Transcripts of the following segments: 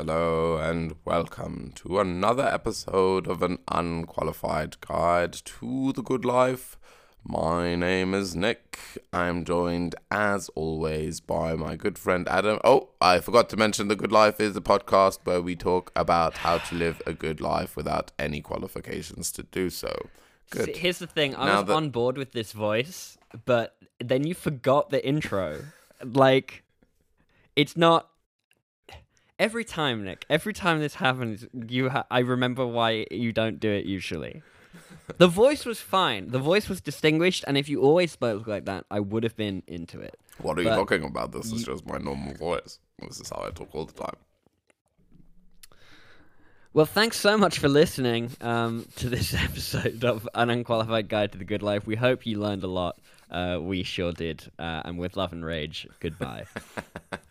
Hello and welcome to another episode of an unqualified guide to the good life. My name is Nick. I'm joined as always by my good friend Adam. Oh, I forgot to mention The Good Life is a podcast where we talk about how to live a good life without any qualifications to do so. Good. Here's the thing. I Now was that- on board with this voice, but then you forgot the intro. Like, it's not. Every time, Nick. Every time this happens, you. Ha- I remember why you don't do it usually. The voice was fine. The voice was distinguished, and if you always spoke like that, I would have been into it. What are you But talking about? This is just my normal voice. This is how I talk all the time. Well, thanks so much for listening um, to this episode of An Unqualified Guide to the Good Life. We hope you learned a lot. Uh, we sure did. Uh, and with love and rage, goodbye.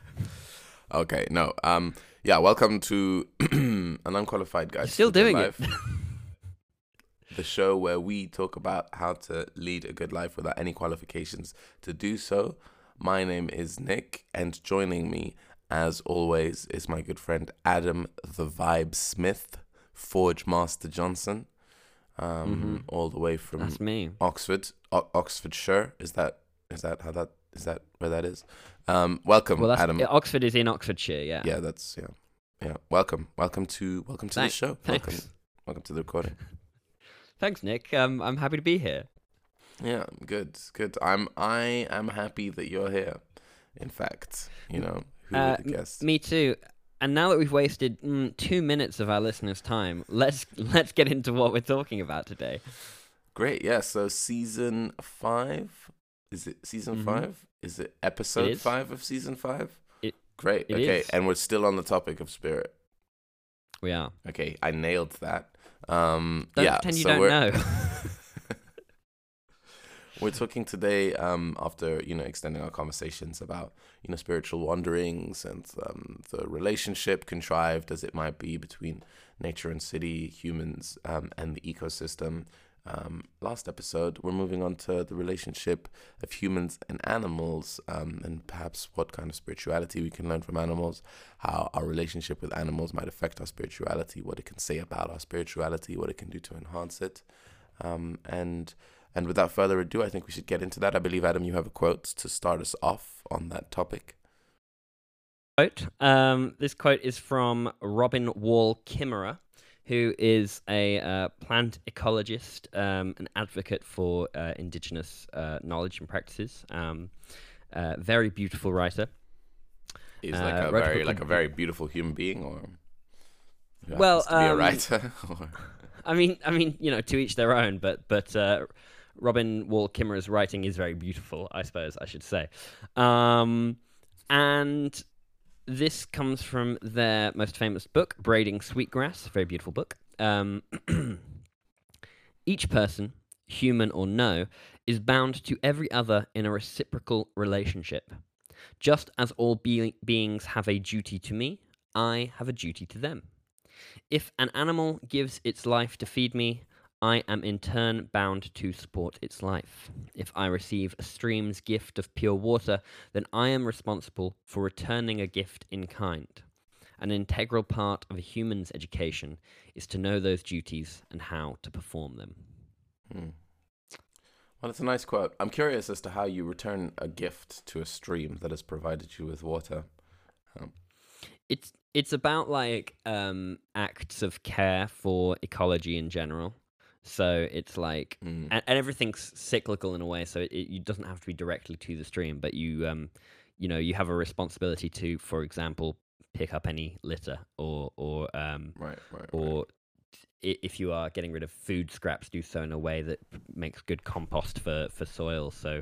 Okay, no. Um, yeah, welcome to an unqualified guy. still doing it. The show where we talk about how to lead a good life without any qualifications to do so. My name is Nick, and joining me, as always, is my good friend Adam the Vibe Smith, Forge Master Johnson, um, all the way from That's me. Oxford, o- Oxfordshire. Is that is that how that is that where that is? Um, welcome, Well, that's, Adam. Oxford is in Oxfordshire, yeah. Yeah, that's yeah, yeah. Welcome, welcome to welcome to Thank- the show. thanks. Welcome, welcome to the recording. Thanks, Nick. Um, I'm happy to be here. Yeah, good, good. I'm I am happy that you're here. In fact, you know who Uh, would have? Me too. And now that we've wasted mm, two minutes of our listeners' time, let's let's get into what we're talking about today. Great. Yeah. So season five. Is it season Mhm. five? Is it episode is. five of season five? It- Great. it okay, is. and we're still on the topic of spirit. We are. Okay, I nailed that. Um, Don't yeah, pretend you so don't we're- know. We're talking today, um, after you know extending our conversations about you know spiritual wanderings and um, the relationship contrived as it might be between nature and city, humans, um, and the ecosystem. Um, last episode, we're moving on to the relationship of humans and animals, um, and perhaps what kind of spirituality we can learn from animals, how our relationship with animals might affect our spirituality, what it can say about our spirituality, what it can do to enhance it, um, and and without further ado, I think we should get into that. I believe, Adam, you have a quote to start us off on that topic. quote. Um, this quote is from Robin Wall Kimmerer, who is a uh, plant ecologist, um, an advocate for uh, indigenous uh, knowledge and practices. Um, uh, very beautiful writer. He's Uh, like a very, like a very beautiful human being, or Well, to be a um, writer. or- I mean, I mean, you know, to each their own. But but uh, Robin Wall Kimmerer's writing is very beautiful, I suppose I should say. Um, and this comes from their most famous book, Braiding Sweetgrass. Very beautiful book. Um, each person, human or no, is bound to every other in a reciprocal relationship. Just as all be- beings have a duty to me, I have a duty to them. If an animal gives its life to feed me, I am in turn bound to support its life. If I receive a stream's gift of pure water, then I am responsible for returning a gift in kind. An integral part of a human's education is to know those duties and how to perform them. Hmm. Well, it's a nice quote. I'm curious as to how you return a gift to a stream that has provided you with water. It's it's about like um, acts of care for ecology in general. So it's like Hmm. and, and everything's cyclical in a way so it, it, doesn't have to be directly to the stream but you um you know you have a responsibility to for example pick up any litter or or um Right, right, right. or i- if you are getting rid of food scraps do so in a way that makes good compost for for soil so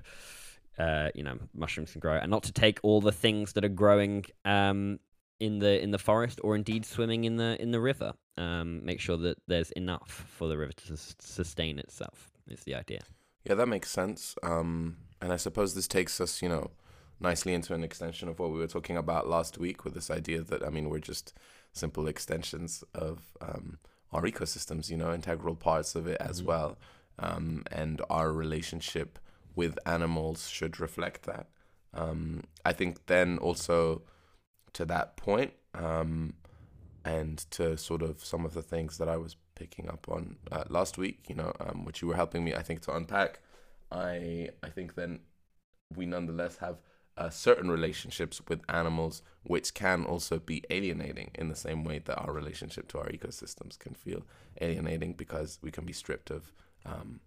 uh you know mushrooms can grow and not to take all the things that are growing um in the in the forest or indeed swimming in the in the river um make sure that there's enough for the river to sus- sustain itself is the idea Yeah, that makes sense. Um, and I suppose this takes us, you know, nicely into an extension of what we were talking about last week with this idea that, I mean, we're just simple extensions of um, our ecosystems, you know, integral parts of it as Mhm. well. Um, and our relationship with animals should reflect that. Um, I think then also to that point, um, and to sort of some of the things that I was picking up on uh, last week, you know, um, which you were helping me, I think, to unpack. I I think then we nonetheless have uh, certain relationships with animals which can also be alienating in the same way that our relationship to our ecosystems can feel alienating because we can be stripped of um,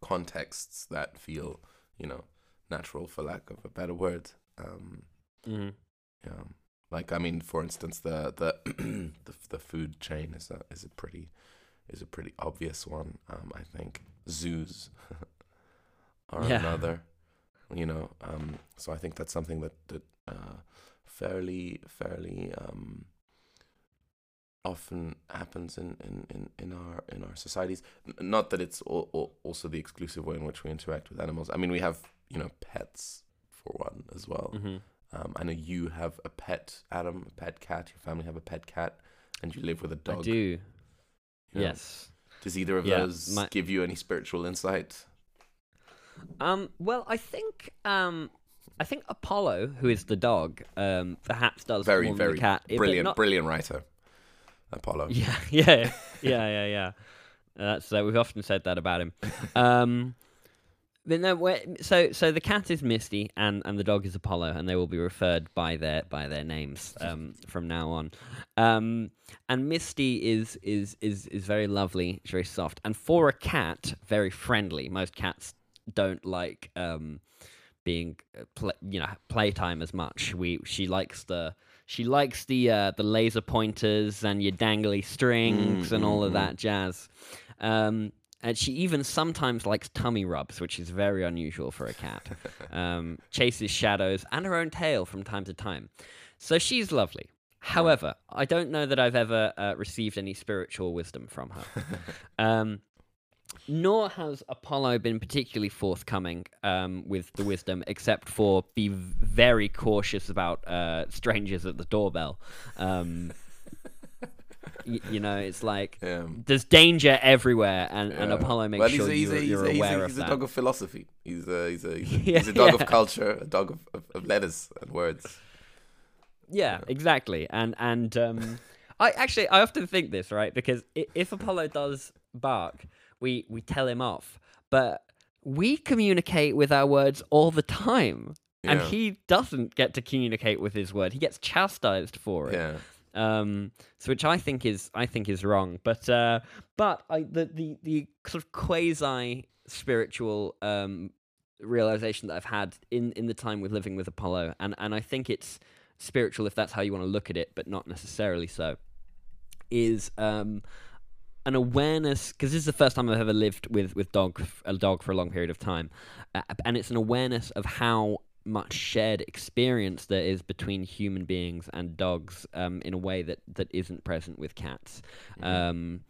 contexts that feel, you know, natural for lack of a better word. Um, hmm yeah, like I mean, for instance, the the the, the food chain is a is a pretty is a pretty obvious one. Um, I think zoos are Yeah. another. You know, um, so I think that's something that that uh, fairly fairly um, often happens in, in, in, in our in our societies. Not that it's al- al- also the exclusive way in which we interact with animals. I mean, we have you know pets for one as well. hmm Um, I know you have a pet, Adam, a pet cat. Your family have a pet cat, and you live with a dog. I do. you know. Yes. Does either of Yeah, those my- give you any spiritual insight? Um. Well, I think. Um. I think Apollo, who is the dog, um, perhaps does Very, more than very the cat. Brilliant, not- brilliant writer, Apollo. Yeah, yeah, yeah, yeah, yeah. That's uh, we've often said that about him. Um, but no, so so the cat is Misty and, and the dog is Apollo, and they will be referred by their by their names um, from now on. Um, and Misty is is is is very lovely, very soft, and for a cat, very friendly. Most cats don't like um, being uh, you know playtime as much. We she likes the she likes the uh, the laser pointers and your dangly strings and all of mm, that jazz. Um, and she even sometimes likes tummy rubs, which is very unusual for a cat. um, chases shadows and her own tail from time to time. So she's lovely. However, I don't know that I've ever uh, received any spiritual wisdom from her. Um, nor has Apollo been particularly forthcoming um, with the wisdom, except for be very cautious about uh, strangers at the doorbell. Um, y- you know, it's like Um, there's danger everywhere, and, and. Apollo makes well, sure he's you're, he's you're he's aware he's of he's a that. dog of philosophy. He's a he's a he's a, Yeah, a dog yeah. of culture, a dog of, of, of letters and words. Yeah, exactly. And and um, I actually I often think this right because if Apollo does bark, we we tell him off, but we communicate with our words all the time, and he doesn't get to communicate with his word. He gets chastised for it. Yeah, Um, so which I think is I think is wrong. But uh, but I the the the sort of quasi spiritual um realization that I've had in in the time with living with Apollo, and and I think it's spiritual if that's how you want to look at it, but not necessarily so. Is um an awareness because this is the first time I've ever lived with with dog a dog for a long period of time, uh, and it's an awareness of how much shared experience there is between human beings and dogs um, in a way that that isn't present with cats. Mhm. Um,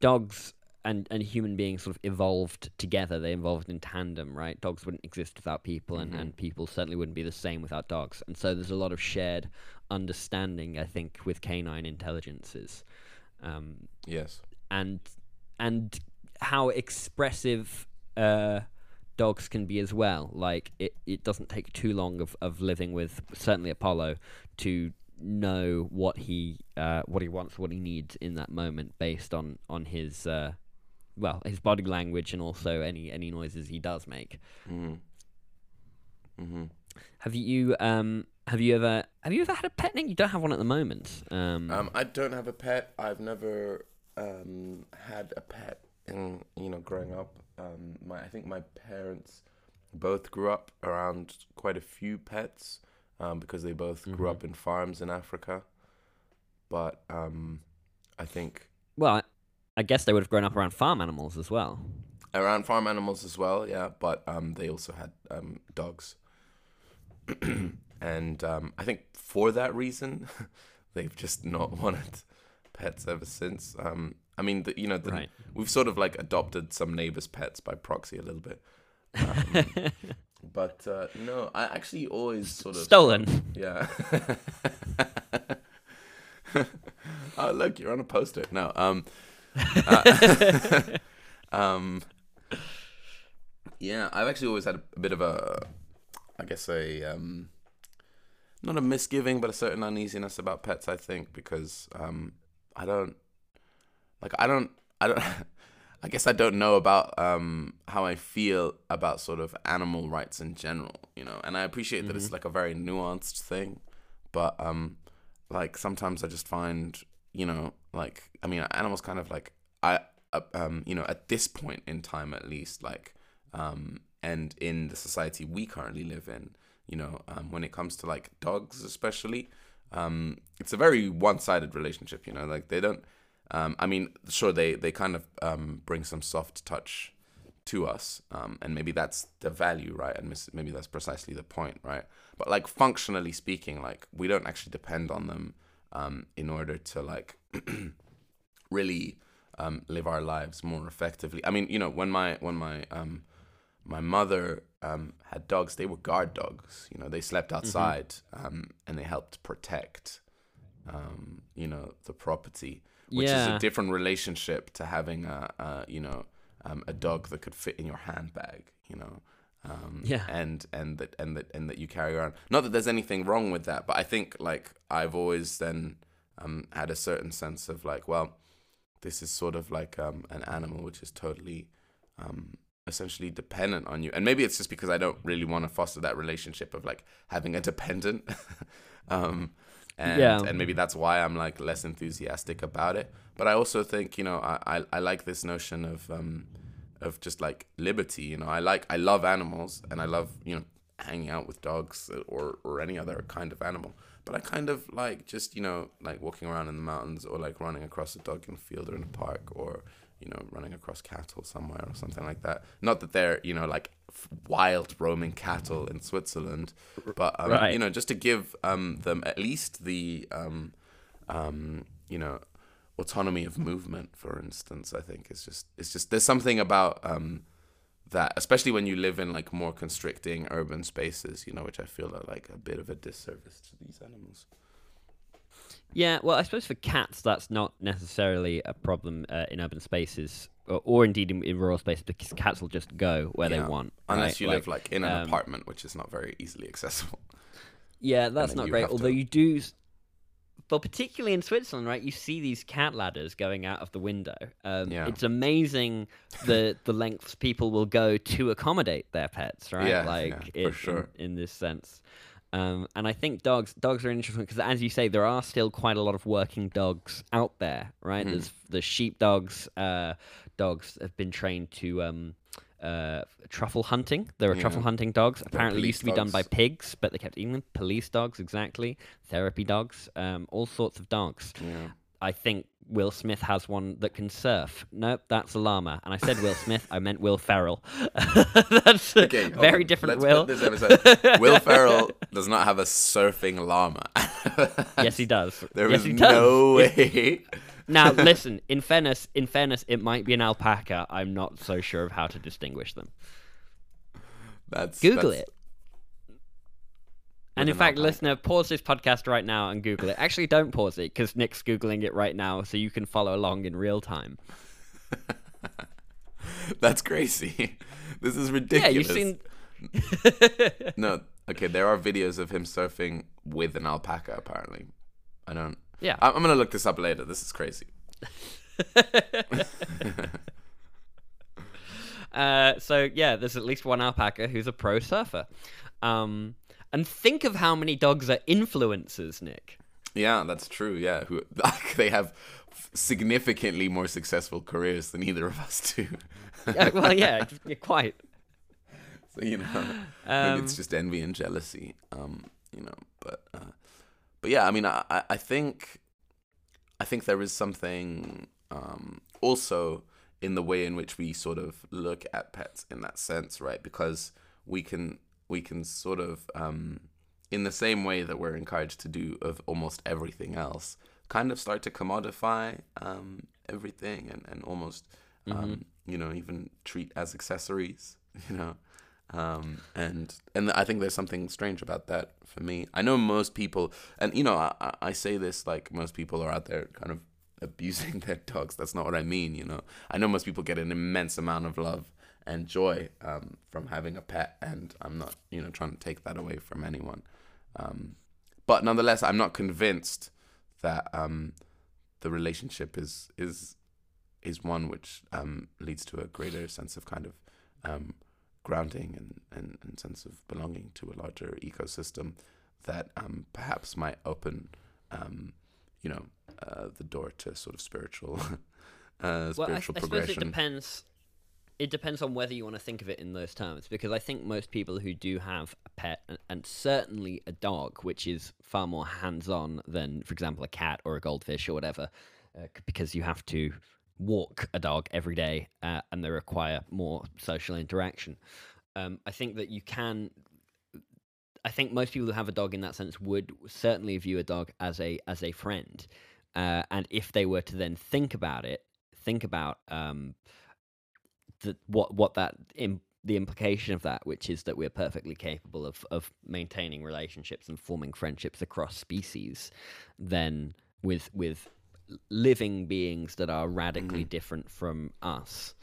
dogs and, and human beings sort of evolved together. They evolved in tandem, right? Dogs wouldn't exist without people, and, Mhm. and people certainly wouldn't be the same without dogs. And so there's a lot of shared understanding, I think, with canine intelligences. Um, yes, and and how expressive uh, dogs can be as well. Like it, it doesn't take too long of, of living with certainly Apollo to know what he uh, what he wants, what he needs in that moment, based on on his uh, well his body language and also any any noises he does make. hmm hmm Have you um have you ever have you ever had a pet? Nick? You don't have one at the moment. Um, Um, I don't have a pet. I've never um, had a pet. In you know, growing up, um, my I think my parents both grew up around quite a few pets um, because they both grew Mhm. up in farms in Africa. But um, I think well, I, I guess they would have grown up around farm animals as well. around farm animals as well. Yeah, but um, they also had um, dogs, and um, I think for that reason, they've just not wanted pets ever since. Um, I mean, the, you know, the, Right. we've sort of like adopted some neighbors' pets by proxy a little bit. Um, but uh, no, I actually always sort of Stolen. yeah. oh look, you're on a poster. No, um, uh, um, yeah, I've actually always had a, bit of a, I guess a um, not a misgiving, but a certain uneasiness about pets. I think because um, I don't like I don't I don't. I guess I don't know about um, how I feel about sort of animal rights in general, you know. And I appreciate mm-hmm. that it's mm-hmm. like a very nuanced thing, but um, like sometimes I just find, you know, like I mean, animals kind of like I, uh, um, you know, at this point in time at least, like, um, and in the society we currently live in, you know, um, when it comes to like dogs especially, um, it's a very one-sided relationship, you know, like they don't um, I mean, sure, they they kind of um, bring some soft touch to us, um, and maybe that's the value, right? And maybe that's precisely the point, right? But like functionally speaking, like we don't actually depend on them um, in order to like really um, live our lives more effectively. I mean, you know, when my when my um, my mother um, had dogs, they were guard dogs. You know, they slept mm-hmm. outside mm-hmm. um, and they helped protect, um, you know, the property which yeah. is a different relationship to having a, a you know um, a dog that could fit in your handbag you know? Um, yeah. and and that and that and that you carry around. Not that there's anything wrong with that but I think like I've always then um, had a certain sense of like well this is sort of like um, an animal which is totally um, essentially dependent on you. And maybe it's just because I don't really want to foster that relationship of like having a dependent. Um, and yeah. and maybe that's why I'm like less enthusiastic about it. But I also think you know I I, I like this notion of um of just like liberty. You know I like I love animals and I love you know hanging out with dogs or or any other kind of animal. But I kind of like just you know like walking around in the mountains or like running across a dog in a field or in a park or you know, running across cattle somewhere or something like that. Not that they're, you know, like wild roaming cattle in Switzerland, but um, right. you know, just to give um, them at least the, um, um, you know, autonomy of movement. For instance, I think is just it's just there's something about um, that, especially when you live in like more constricting urban spaces, you know, which I feel are like a bit of a disservice to these animals. Yeah, well, I suppose for cats, that's not necessarily a problem uh, in urban spaces, or, or indeed in, in, rural spaces, because cats will just go where yeah. they want. Unless right? you like, live like in an um, apartment, which is not very easily accessible. Yeah, that's not great. Although to... you do, but particularly in Switzerland, right? You see these cat ladders going out of the window. Um, yeah. It's amazing the the lengths people will go to accommodate their pets, right? Yeah, like yeah, for sure. in, in this sense. Um, and I think dogs dogs are interesting because, as you say, there are still quite a lot of working dogs out there, right? Mm. There's the sheep dogs. Uh, dogs have been trained to um, uh, truffle hunting. There are yeah. truffle hunting dogs. Apparently, used to be dogs. done by pigs, but they kept eating them. Police dogs, exactly. Therapy dogs. Um, all sorts of dogs. Yeah. I think Will Smith has one that can surf. Nope, that's a llama. And I said Will Smith, I meant Will Ferrell. that's okay, very okay, different Will. Will Ferrell does not have a surfing llama. yes, he does. There yes, is no way. now, listen. In fairness, in fairness, it might be an alpaca. I'm not so sure of how to distinguish them. That's Google that's, it. And in fact, listener, pause this podcast right now and Google it. Actually, don't pause it because Nick's Googling it right now so you can follow along in real time. That's crazy. This is ridiculous. Yeah, you've seen. no, okay, there are videos of him surfing with an alpaca, apparently. I don't. Yeah. I'm, I'm going to look this up later. This is crazy. uh, so, yeah, there's at least one alpaca who's a pro surfer. Um, and think of how many dogs are influencers, Nick. Yeah, that's true. Yeah, who they have significantly more successful careers than either of us do. yeah, well, yeah, quite. So you know, um, it's just envy and jealousy. Um, you know, but uh, but yeah, I mean, I I think I think there is something um, also in the way in which we sort of look at pets in that sense, right? Because we can we can sort of, um, in the same way that we're encouraged to do of almost everything else, kind of start to commodify um, everything and, and almost, um, mm-hmm. you know, even treat as accessories, you know. Um, and and I think there's something strange about that for me. I know most people, and you know, I, I say this like most people are out there kind of abusing their dogs. That's not what I mean, you know. I know most people get an immense amount of love and joy um, from having a pet, and I'm not, you know, trying to take that away from anyone. Um, but nonetheless, I'm not convinced that um, the relationship is is is one which um, leads to a greater sense of kind of um, grounding and, and, and sense of belonging to a larger ecosystem that um, perhaps might open, um, you know, uh, the door to sort of spiritual, uh, spiritual well, I, I suppose progression. it depends. It depends on whether you want to think of it in those terms, because I think most people who do have a pet, and, certainly a dog, which is far more hands-on than, for example, a cat or a goldfish or whatever, uh, because you have to walk a dog every day uh, and they require more social interaction. Um, I think that you can. I think most people who have a dog in that sense would certainly view a dog as a as a friend, uh, and if they were to then think about it, think about um, the, what what that Im- the implication of that, which is that we're perfectly capable of of maintaining relationships and forming friendships across species, then with with living beings that are radically mm-hmm. different from us,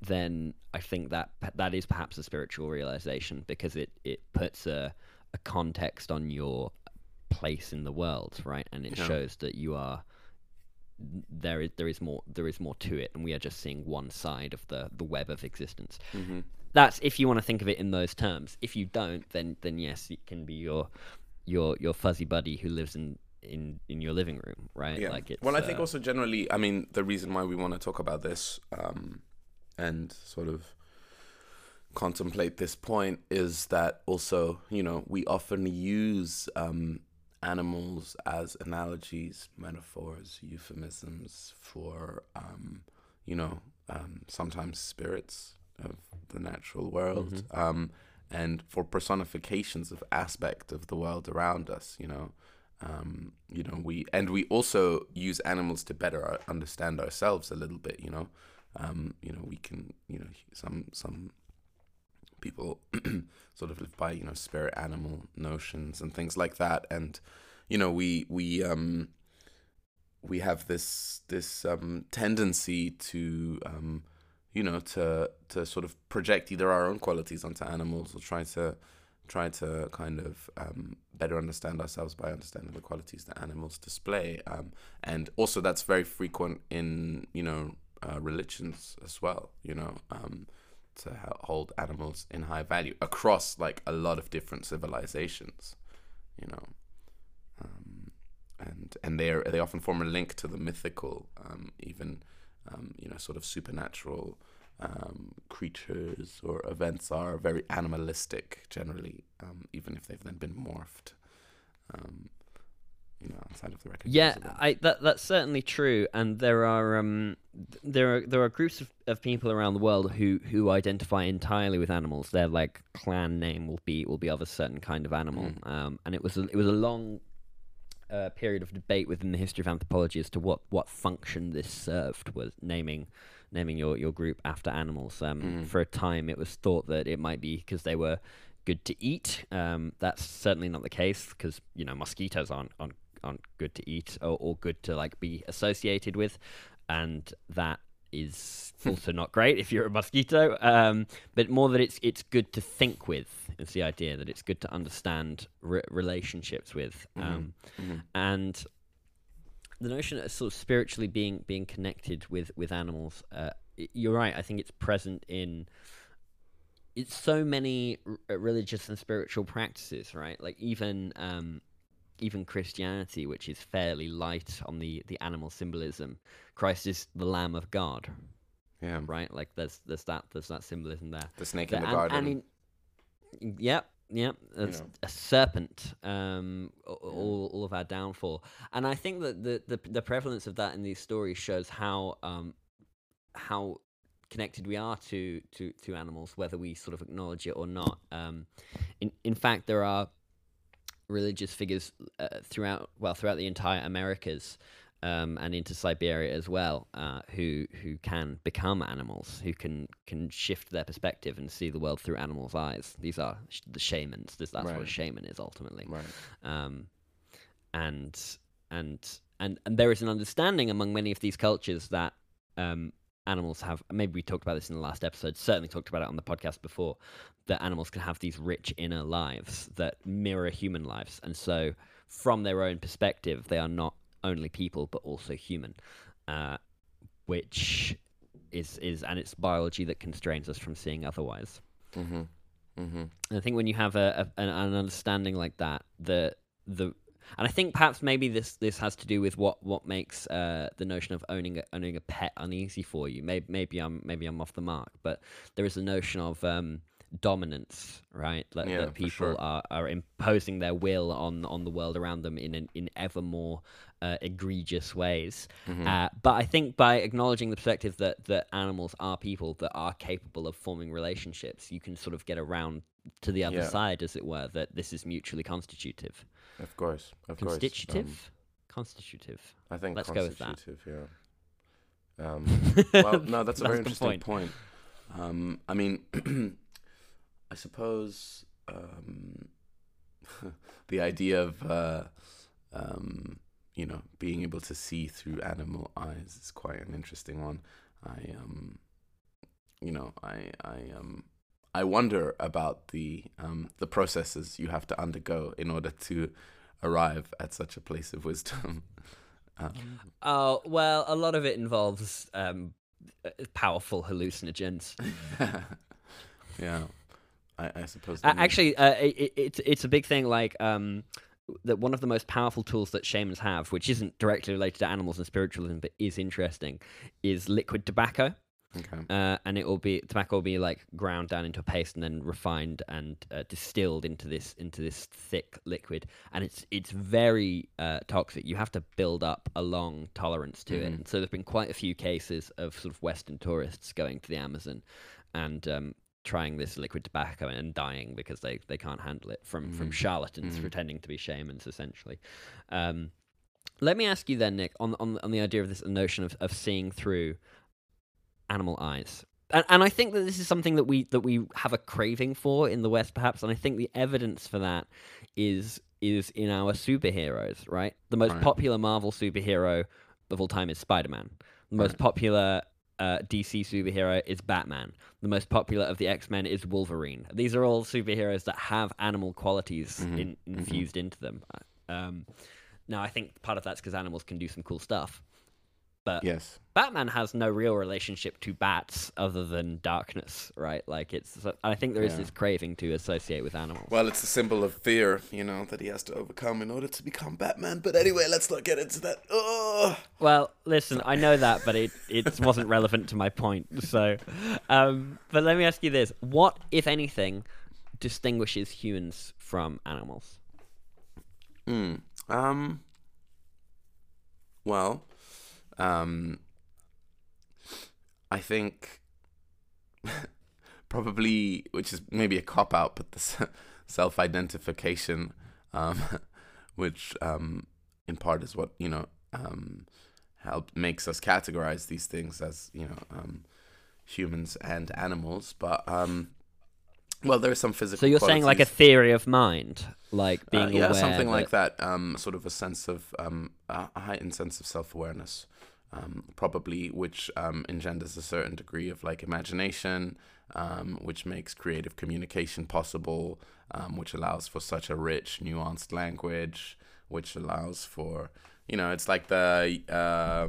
then I think that that is perhaps a spiritual realization because it it puts a a context on your place in the world, right? And it Yeah. shows that you are there is there is more there is more to it, and we are just seeing one side of the the web of existence. hmm That's if you want to think of it in those terms. If you don't, then then yes, it can be your your your fuzzy buddy who lives in in in your living room, right? Yeah. Like it's, well, I think uh, also generally, I mean, the reason why we want to talk about this um, and sort of contemplate this point is that also, you know, we often use um, animals as analogies, metaphors, euphemisms for, um, you know, um, sometimes spirits of the natural world. Um, and for personifications of aspect of the world around us, you know, um, you know we and we also use animals to better our, understand ourselves a little bit you know um, you know we can you know some some people sort of live by you know spirit animal notions and things like that and you know we we um we have this this um tendency to um you know to to sort of project either our own qualities onto animals or try to try to kind of um, better understand ourselves by understanding the qualities that animals display. Um, and also, that's very frequent in you know uh, religions as well. You know, um, to hold animals in high value across like a lot of different civilizations. You know, um, and and they they often form a link to the mythical, um, even um, you know, sort of supernatural um, creatures or events are very animalistic generally, um, even if they've then been morphed, um, you know, outside of the record. Yeah, I that that's certainly true, and there are um there are there are groups of, of people around the world who who identify entirely with animals. Their like clan name will be will be of a certain kind of animal, um, and it was a, it was a long uh, period of debate within the history of anthropology as to what what function this served was naming naming your your group after animals. Um, For a time, it was thought that it might be because they were good to eat. Um, that's certainly not the case because you know mosquitoes aren't aren't, aren't good to eat or, or good to like be associated with, and that is also not great if you're a mosquito. Um, but more that it's it's good to think with is the idea that it's good to understand re- relationships with, um, and the notion of sort of spiritually being being connected with with animals. Uh, you're right. I think it's present in it's so many r- religious and spiritual practices, right? Like even um, even Christianity, which is fairly light on the the animal symbolism. Christ is the Lamb of God, yeah, right? Like there's there's that there's that symbolism there. the snake in the an- garden. and in- yep, yep. That's know. a serpent. Um, all, all of our downfall, and I think that the, the the prevalence of that in these stories shows how um how connected we are to to to animals, whether we sort of acknowledge it or not. Um, in in fact, there are religious figures uh, throughout well throughout the entire Americas um, and into Siberia as well, uh, who who can become animals, who can can shift their perspective and see the world through animals' eyes. These are sh- the shamans. This, that's what a shaman is ultimately. right. Um, and and and and there is an understanding among many of these cultures that um, animals have. Maybe we talked about this in the last episode. Certainly talked about it on the podcast before. That animals can have these rich inner lives that mirror human lives, and so from their own perspective, they are not only people but also human, uh, which is is and it's biology that constrains us from seeing otherwise. Mm-hmm. Mm-hmm. And I think when you have a, a an, an understanding like that, the the and I think perhaps maybe this this has to do with what what makes uh, the notion of owning a, owning a pet uneasy for you. Maybe maybe I'm maybe I'm off the mark, but there is a notion of um, dominance, right? Like, Yeah, that people sure. are, are imposing their will on on the world around them in an, in ever more uh, egregious ways. Mm-hmm. Uh, but I think by acknowledging the perspective that that animals are people that are capable of forming relationships, you can sort of get around to the other Yeah. side, as it were, that this is mutually constitutive. Of course, of course. Constitutive? Um, Constitutive. I think Let's go with that. constitutive, Yeah. Um, well, no, that's a very That's interesting point. point. Um, I mean, I suppose um, the idea of uh, um, you know being able to see through animal eyes is quite an interesting one. I um, you know, I I um. I wonder about the um, the processes you have to undergo in order to arrive at such a place of wisdom. um, Oh well, a lot of it involves um, powerful hallucinogens. yeah, I, I suppose. Uh, actually, uh, it, it, it's it's a big thing. Like um, that one of the most powerful tools that shamans have, which isn't directly related to animals and spiritualism, but is interesting, is liquid tobacco. Okay. Uh, and it will be tobacco will be like ground down into a paste and then refined and uh, distilled into this into this thick liquid, and it's it's very uh, toxic. You have to build up a long tolerance to it. Mhm. And so there've been quite a few cases of sort of Western tourists going to the Amazon and um, trying this liquid tobacco and dying because they, they can't handle it from from Mhm. charlatans Mhm. pretending to be shamans essentially. Um, let me ask you then, Nick, on on on the idea of this notion of, of seeing through animal eyes. And, and I think that this is something that we that we have a craving for in the West, perhaps. And I think the evidence for that is is in our superheroes, right? The most Right. popular Marvel superhero of all time is Spider Man. The most Right. popular uh, DC superhero is Batman. The most popular of the X Men is Wolverine. These are all superheroes that have animal qualities Mhm, in, infused into them. Um, now, I think part of that's because animals can do some cool stuff. But Yes. Batman has no real relationship to bats other than darkness, right? Like it's. I think there is Yeah. this craving to associate with animals. Well, it's a symbol of fear, you know, that he has to overcome in order to become Batman. But anyway, let's not get into that. Ugh. Well, listen, I know that, but it it wasn't relevant to my point. So, um, but let me ask you this: What, if anything, distinguishes humans from animals? Mm. Um. Well, um, I think probably, which is maybe a cop out, but the self identification, um, which um, in part is what you know um, help makes us categorize these things as you know um, humans and animals, but um. Well, there's some physical. So you're saying like a theory of mind, like Uh, being yeah, aware. something like that- that. Um, sort of a sense of um, a a heightened sense of self awareness, um, probably which um, engenders a certain degree of like imagination, um, which makes creative communication possible, um, which allows for such a rich, nuanced language, which allows for you know, it's like the uh,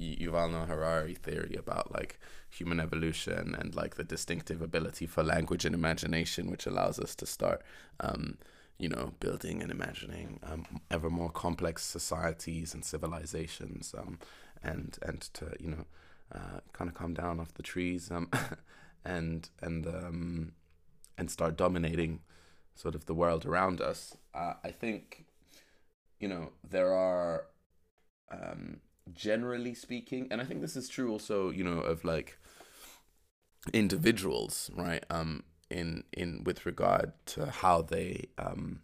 Yuval Noah Harari theory about like human evolution and like the distinctive ability for language and imagination, which allows us to start, um, you know, building and imagining um, ever more complex societies and civilizations, um, and and to you know, uh, kind of come down off the trees, um, and and um, and start dominating sort of the world around us. Uh, I think, you know, there are. Um, generally speaking and i think this is true also you know of like individuals right um in in with regard to how they um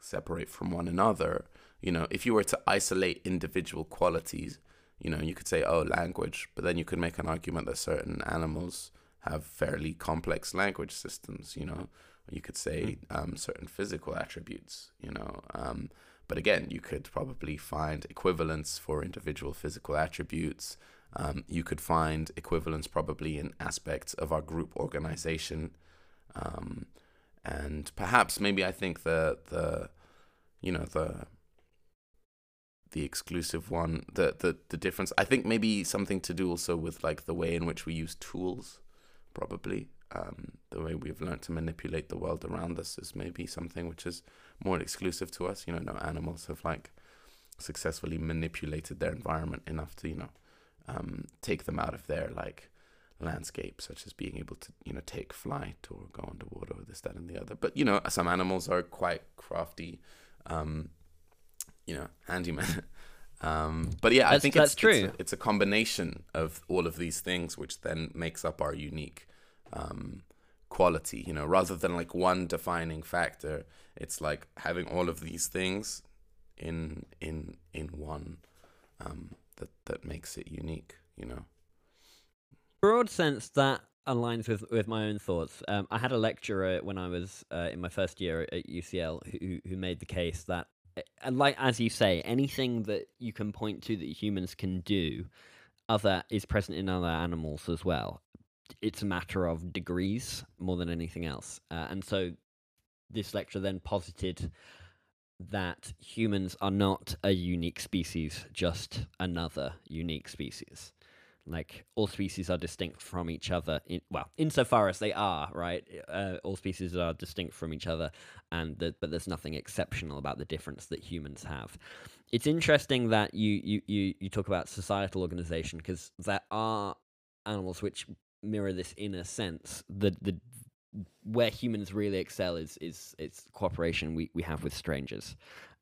separate from one another you know if you were to isolate individual qualities you know you could say oh language but then you could make an argument that certain animals have fairly complex language systems you know you could say um, certain physical attributes you know um, but again, you could probably find equivalents for individual physical attributes. Um, you could find equivalents probably in aspects of our group organization. Um, and perhaps maybe I think the the you know the the exclusive one the the the difference. I think maybe something to do also with like the way in which we use tools probably. Um the way we've learned to manipulate the world around us is maybe something which is more exclusive to us. You know no animals have like successfully manipulated their environment enough to you know um take them out of their like landscape such as being able to you know take flight or go underwater or this that and the other. But you know some animals are quite crafty um you know, handyman. um, but yeah, That's- I think that's it's, true. It's a, it's a combination of all of these things, which then makes up our unique um, quality. You know, rather than like one defining factor, it's like having all of these things in in in one um, that that makes it unique. You know. broad sense that aligns with, with my own thoughts. Um, I had a lecturer when I was uh, in my first year at UCL who who made the case that, like as you say, anything that you can point to that humans can do, other is present in other animals as well. It's a matter of degrees more than anything else, uh, and so this lecture then posited that humans are not a unique species, just another unique species like all species are distinct from each other in well insofar as they are right? Uh, all species are distinct from each other and the, but there's nothing exceptional about the difference that humans have. It's interesting that you you you, you talk about societal organization because there are animals which mirror this in a sense. The the where humans really excel is is it's cooperation we, we have with strangers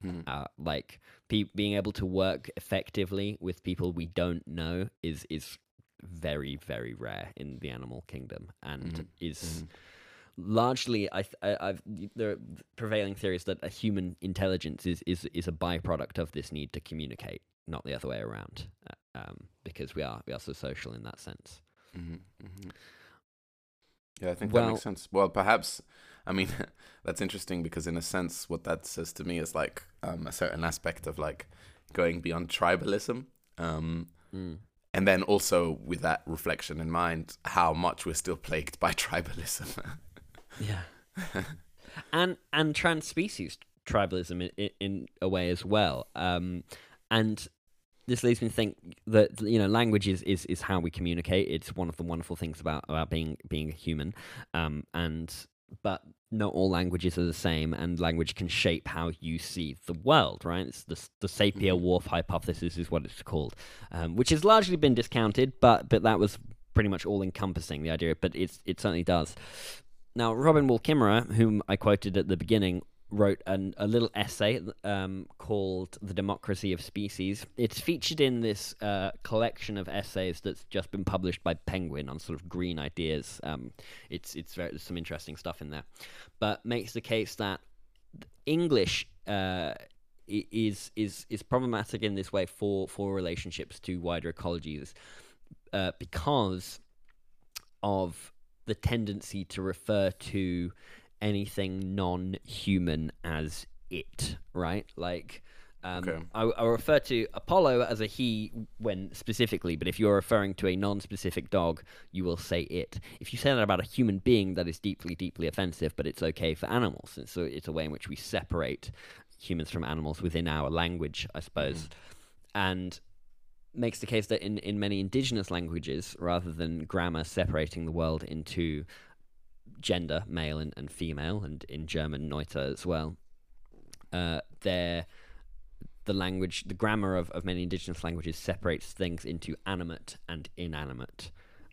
Mhm. uh, like pe- being able to work effectively with people we don't know is is very very rare in the animal kingdom and Mhm. is Mhm. largely I, I I've the prevailing theory is that a human intelligence is is is a byproduct of this need to communicate not the other way around uh, um, because we are we are so social in that sense hmm hmm Yeah, I think that makes sense. Well, perhaps, I mean, that's interesting because in a sense, what that says to me is like um, a certain aspect of like going beyond tribalism. Um, mm. and then also with that reflection in mind, how much we're still plagued by tribalism. Yeah. and and trans-species tribalism in, in a way as well. Um, and this leads me to think that you know language is, is, is how we communicate. It's one of the wonderful things about about being being a human. Um, and but not all languages are the same, and language can shape how you see the world. Right? It's the the Sapir-Whorf hypothesis is what it's called, um, which has largely been discounted, but but that was pretty much all encompassing the idea. But it's it certainly does. Now, Robin Wall Kimmerer, whom I quoted at the beginning, wrote an, a little essay um, called The Democracy of Species. It's featured in this uh, collection of essays that's just been published by Penguin on sort of green ideas. Um, it's it's very, there's some interesting stuff in there, but makes the case that English uh, is is is problematic in this way for for relationships to wider ecologies uh, because of the tendency to refer to anything non-human as it, right? Like, um, Okay. I, I refer to Apollo as a he when specifically, but if you're referring to a non-specific dog, you will say it. If you say that about a human being, that is deeply, deeply offensive, but it's okay for animals. And so it's a way in which we separate humans from animals within our language, I suppose. And makes the case that in, in many indigenous languages, rather than grammar separating the world into gender, male and, and female, and in German Neuter as well, uh, there the language, the grammar of, of many indigenous languages separates things into animate and inanimate.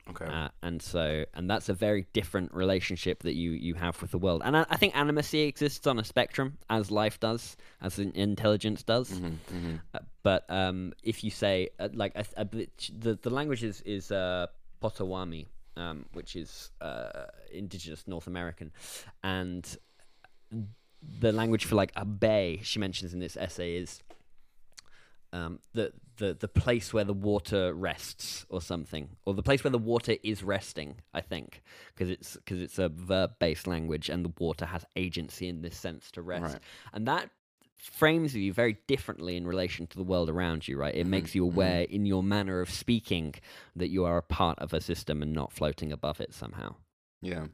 okay. Uh, and so, and that's a very different relationship that you, you have with the world. And I, I think animacy exists on a spectrum, as life does, as in- intelligence does. hmm hmm Uh, but um, if you say uh, like the the language is is uh, Potawatomi, um, which is uh, indigenous North American, and the language for like a bay she mentions in this essay is um, the the the place where the water rests or something, or the place where the water is resting. I think because it's because it's a verb based language and the water has agency in this sense to rest, Right. and that frames you very differently in relation to the world around you. Right, it makes you aware in your manner of speaking that you are a part of a system and not floating above it somehow. Yeah,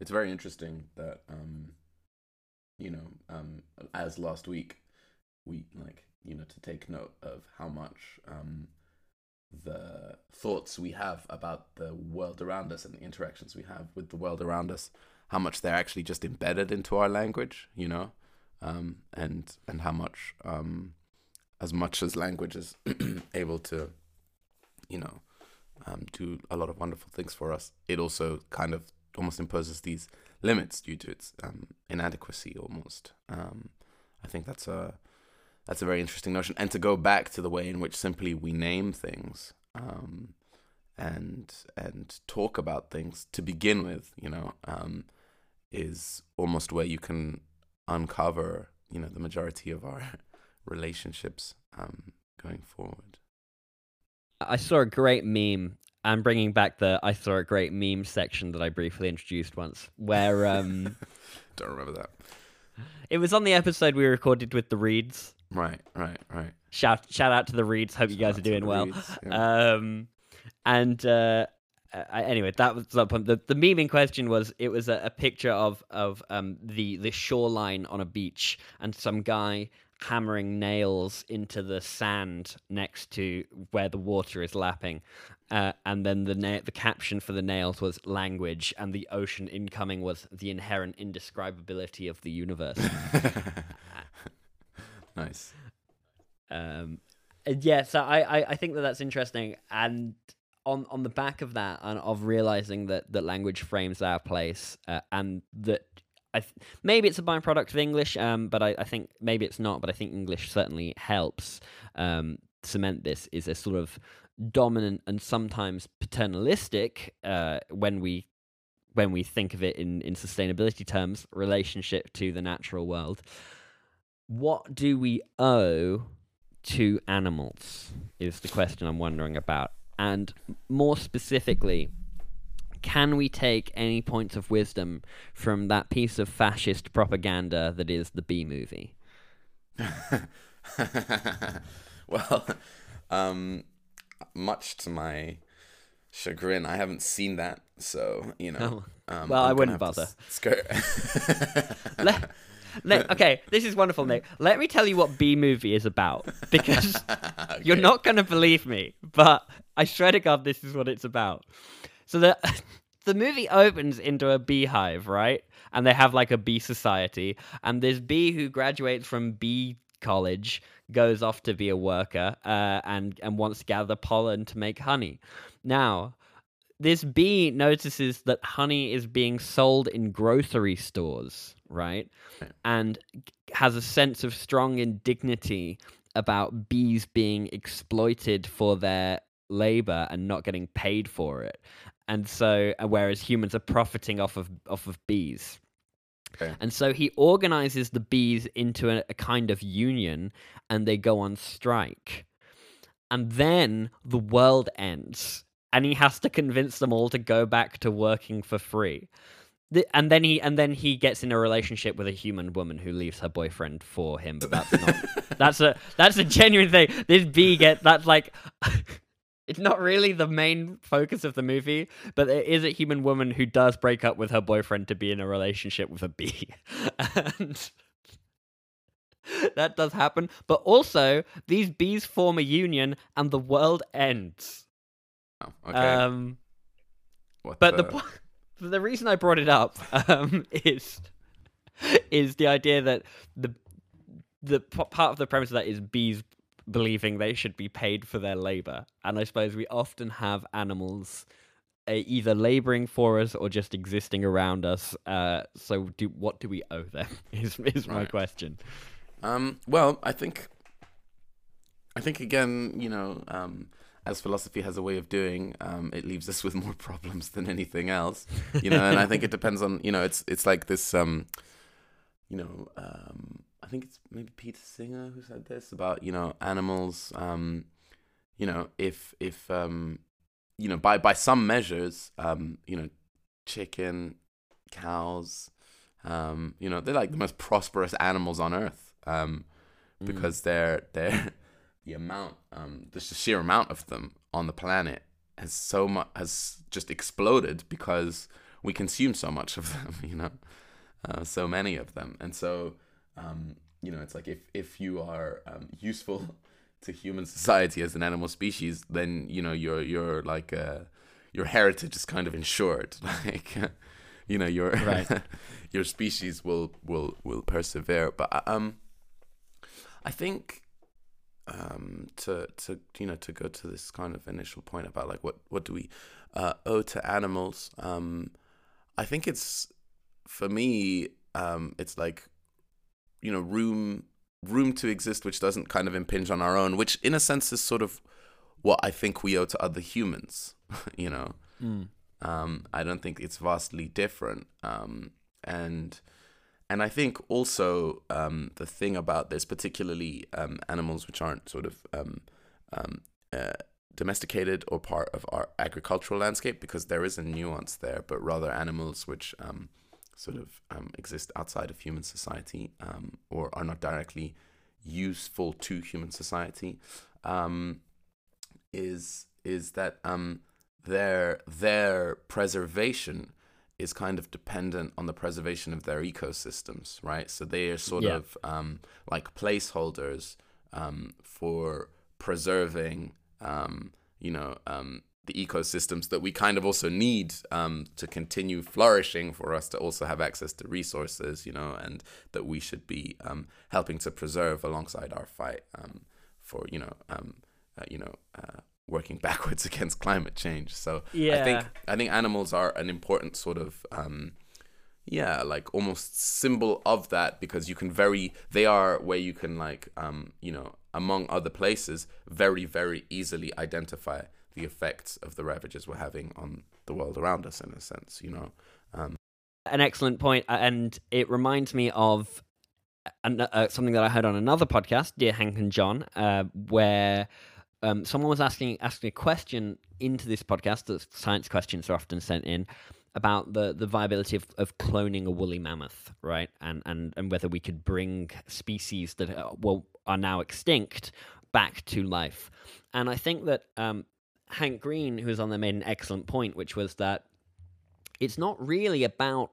it's very interesting that um, you know, um, as last week, we like you know to take note of how much um, the thoughts we have about the world around us and the interactions we have with the world around us, how much they're actually just embedded into our language, you know, um, and and how much um, as much as language is able to, you know, um, do a lot of wonderful things for us, it also kind of almost imposes these limits due to its um, inadequacy almost. Um, I think that's a that's a very interesting notion, and to go back to the way in which simply we name things um, and and talk about things to begin with, you know, is almost where you can uncover, you know, the majority of our relationships um, going forward. I saw a great meme. I'm bringing back the I saw a great meme section that I briefly introduced once, where um, don't remember that. It was on the episode we recorded with the Reeds. Right, right, right. Shout shout out to the Reeds. Hope shout you guys are doing well. Reeds, yeah. Um, and uh, I, anyway, that was the point. The, the meme in question was it was a, a picture of of um, the the shoreline on a beach, and some guy hammering nails into the sand next to where the water is lapping. Uh, and then the na- the caption for the nails was language, and the ocean incoming was the inherent indescribability of the universe. nice. Um, yeah, so I, I, I think that that's interesting, and on on the back of that, and of realizing that that language frames our place, uh, and that th- maybe it's a byproduct of English, um, but I, I, think maybe it's not. But I think English certainly helps um, cement this. Is a sort of dominant and sometimes paternalistic uh, when we when we think of it in in sustainability terms relationship to the natural world. What do we owe to animals? Is the question I'm wondering about, and more specifically can we take any points of wisdom from that piece of fascist propaganda that is the Bee Movie? well, um, much to my chagrin, I haven't seen that, so you know. Oh. Um, well, I'm I would not bother. Skirt. let, let, okay, this is wonderful, Nick. Let me tell you what Bee Movie is about because okay. you're not going to believe me, but I swear to God, this is what it's about. So the the movie opens into a beehive, right? And they have like a bee society, and this bee who graduates from bee college goes off to be a worker uh, and and wants to gather pollen to make honey. Now, this bee notices that honey is being sold in grocery stores, right? And has a sense of strong indignity about bees being exploited for their labor and not getting paid for it. And so uh, whereas humans are profiting off of off of bees. Okay. and so he organizes the bees into a, a kind of union and they go on strike. And then the world ends and he has to convince them all to go back to working for free and then he and then he gets in a relationship with a human woman who leaves her boyfriend for him but that's not that's a that's a genuine thing this bee get that's like it's not really the main focus of the movie, but there is a human woman who does break up with her boyfriend to be in a relationship with a bee. and that does happen. But also, these bees form a union and the world ends. Oh, okay. Um, what but the... the the reason I brought it up um, is is the idea that the the part of the premise of that is bees believing they should be paid for their labor. And I suppose we often have animals uh, either laboring for us or just existing around us. Uh, so, do what do we owe them? Is is my right. question. Um, well, I think, I think again, you know, um, as philosophy has a way of doing, um, it leaves us with more problems than anything else. You know, and I think it depends on, you know, it's it's like this, um, you know, um, I think it's maybe Peter Singer who said this about you know animals. Um, you know, if if um, you know by by some measures, um, you know, chicken, cows, um, you know, they're like the most prosperous animals on earth. Um, mm. because they're they're the amount um, the sheer amount of them on the planet has so much has just exploded because we consume so much of them. You know. uh, so many of them, and so um, you know, it's like if if you are um, useful to human society as an animal species, then you know you're you're like uh, your heritage is kind of ensured. Like you know your Right. your species will will will persevere. But uh, um, I think um to to you know to go to this kind of initial point about like what what do we uh, owe to animals? Um i think it's for me um it's like you know room room to exist which doesn't kind of impinge on our own which in a sense is sort of what i think we owe to other humans you know? Um i don't think it's vastly different. Um and and I think also um, the thing about this, particularly um, animals which aren't sort of um, um, uh, domesticated or part of our agricultural landscape, because there is a nuance there, but rather animals which um, sort of exist outside of human society or are not directly useful to human society, is is that their their preservation is kind of dependent on the preservation of their ecosystems, right? So they are sort Yeah. of um, like placeholders um, for preserving, um, you know, um, the ecosystems that we kind of also need um, to continue flourishing for us to also have access to resources, you know, and that we should be um, helping to preserve alongside our fight um, for, you know, um, uh, you know, uh, working backwards against climate change. So I think I think animals are an important sort of um, yeah, like almost symbol of that because you can very they are where you can like um, you know, among other places, very, very easily identify the effects of the ravages we're having on the world around us in a sense, you know. Um, an excellent uh, and it reminds me of an, uh, something that I heard on another podcast, Dear Hank and John, uh, where um, someone was asking asking a question into this podcast. That science questions are often sent in about the, the viability of, of cloning a woolly mammoth, right? And, and and whether we could bring species that are, well are now extinct back to life. And I think that um, Hank Green, who was on there, made an excellent point, which was that it's not really about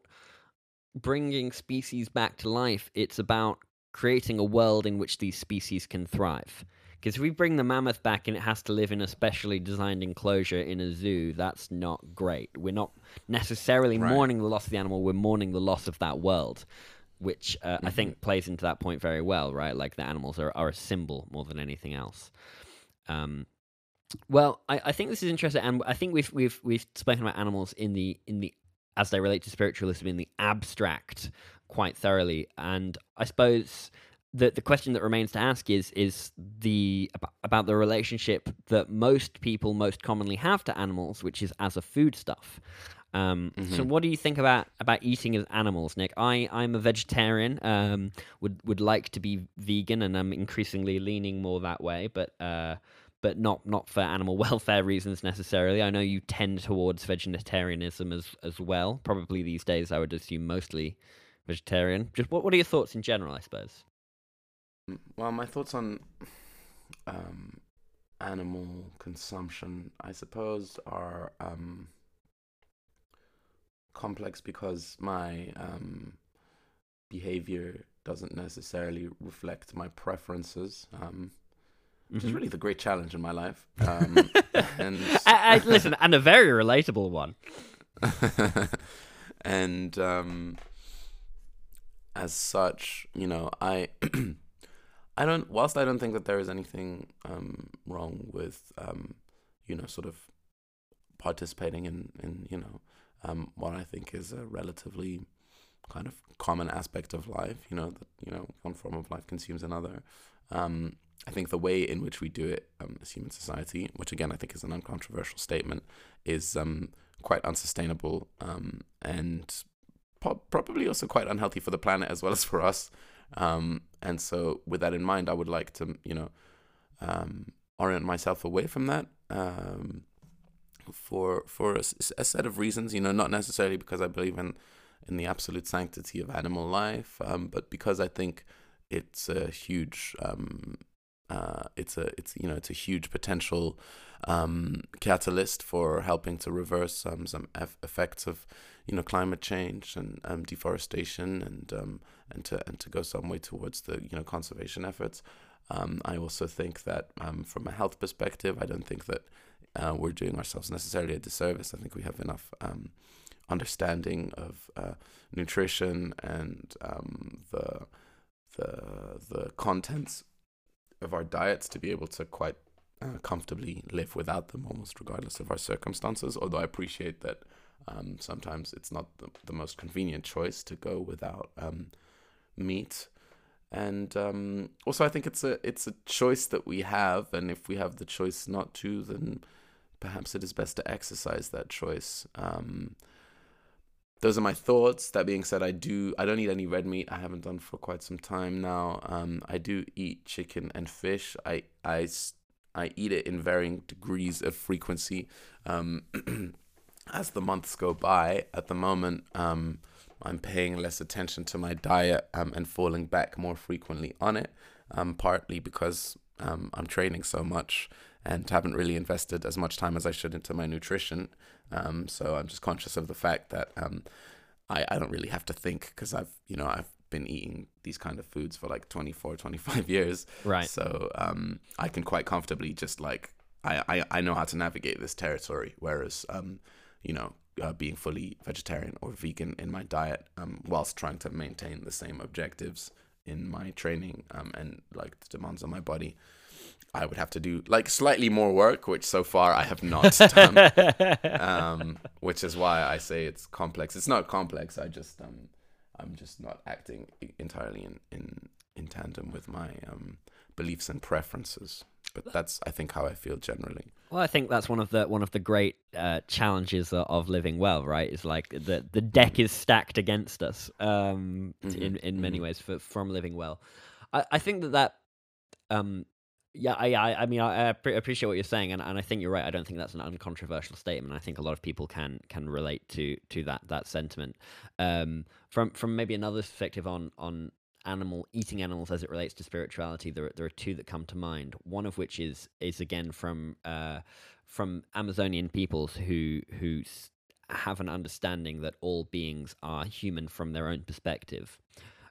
bringing species back to life. It's about creating a world in which these species can thrive. Because if we bring the mammoth back and it has to live in a specially designed enclosure in a zoo, that's not great. We're not necessarily Right. mourning the loss of the animal, we're mourning the loss of that world, which uh, I think plays into that point very well, right? Like the animals are, are a symbol more than anything else. Um, well, I, I think this is interesting, and I think we've we've we've spoken about animals in the in the as they relate to spiritualism in the abstract quite thoroughly, and I suppose the the question that remains to ask is is the about the relationship that most people most commonly have to animals, which is as a foodstuff. Um, So, what do you think about about eating as animals, Nick? I I'm a vegetarian. Um, would would like to be vegan, and I'm increasingly leaning more that way, but. Uh, but not not for animal welfare reasons necessarily. I know you tend towards vegetarianism as as well. Probably these days, I would assume mostly vegetarian. Just what what are your thoughts in general? I suppose. Well, my thoughts on um, animal consumption, I suppose, are um, complex because my um, behavior doesn't necessarily reflect my preferences, um, which is Mhm. really the great challenge in my life. Um, and I, I, listen, and a very relatable one. and um, as such, you know, I I don't. Whilst I don't think that there is anything um, wrong with um, you know, sort of participating in in you know um, what I think is a relatively kind of common aspect of life. You know that you know one form of life consumes another. Um, I think the way in which we do it um, as human society, which again I think is an uncontroversial statement, is um, quite unsustainable and po- probably also quite unhealthy for the planet as well as for us. Um, and so, with that in mind, I would like to, you know, um, orient myself away from that um, for for a set of reasons. You know, not necessarily because I believe in in the absolute sanctity of animal life, um, but because I think it's a huge um, uh, it's a it's you know it's a huge potential um, catalyst for helping to reverse um, some eff- effects of you know climate change and um, deforestation and um, and to and to go some way towards the you know conservation efforts. Um, I also think that um, from a health perspective, I don't think that uh, we're doing ourselves necessarily a disservice. I think we have enough um, understanding of uh, nutrition and the the the contents of our diets to be able to quite uh, comfortably live without them, almost regardless of our circumstances. Although I appreciate that um, sometimes it's not the, the most convenient choice to go without um, meat. And um, also, I think it's a it's a choice that we have, and if we have the choice not to, then perhaps it is best to exercise that choice. Those are my thoughts. That being said, I do I don't eat any red meat. I haven't done for quite some time now. Um, I do eat chicken and fish. I I I eat it in varying degrees of frequency. Um, as the months go by, at the moment, um, I'm paying less attention to my diet um, and falling back more frequently on it. Um, partly because um, I'm training so much and haven't really invested as much time as I should into my nutrition. Um, so I'm just conscious of the fact that um, I, I don't really have to think because I've you know I've been eating these kind of foods for like 24 25 years Right. so um, i can quite comfortably just like I, I i know how to navigate this territory whereas um you know uh, being fully vegetarian or vegan in my diet um whilst trying to maintain the same objectives in my training um and like the demands on my body I would have to do like slightly more work, which so far I have not done. um, which is why I say it's complex. It's not complex. I just um, I'm just not acting entirely in in, in tandem with my um, beliefs and preferences. But that's I think how I feel generally. Well, I think that's one of the one of the great uh, challenges of, living well, right? Is like the the deck is stacked against us um, Mhm, in in many mhm. ways for, from living well. I, I think that that um, yeah, I I, I mean I, I appreciate what you're saying, and, and I think you're right. I don't think that's an uncontroversial statement. I think a lot of people can can relate to to that that sentiment. Um, from from maybe another perspective on on animal eating animals as it relates to spirituality, there there are two that come to mind. One of which is is again from uh, from Amazonian peoples who who have an understanding that all beings are human from their own perspective.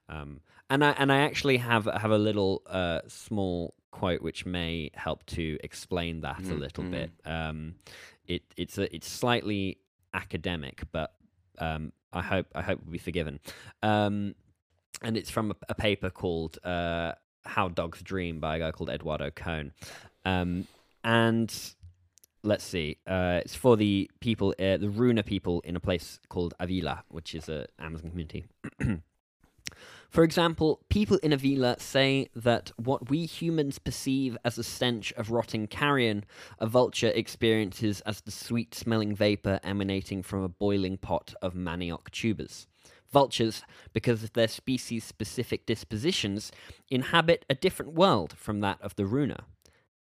Um, and I and I actually have have a little uh, small quote which may help to explain that a Mm, little mm. bit. Um, it it's a, it's slightly academic, but um, I hope I hope will be forgiven. Um, and it's from a, a paper called uh, "How Dogs Dream" by a guy called Eduardo Kohn. Um, and let's see, uh, it's for the people, uh, the Runa people in a place called Avila, which is a Amazon community. For example, people in Avila say that what we humans perceive as a stench of rotting carrion, a vulture experiences as the sweet smelling vapor emanating from a boiling pot of manioc tubers. Vultures, because of their species specific dispositions, inhabit a different world from that of the Runa.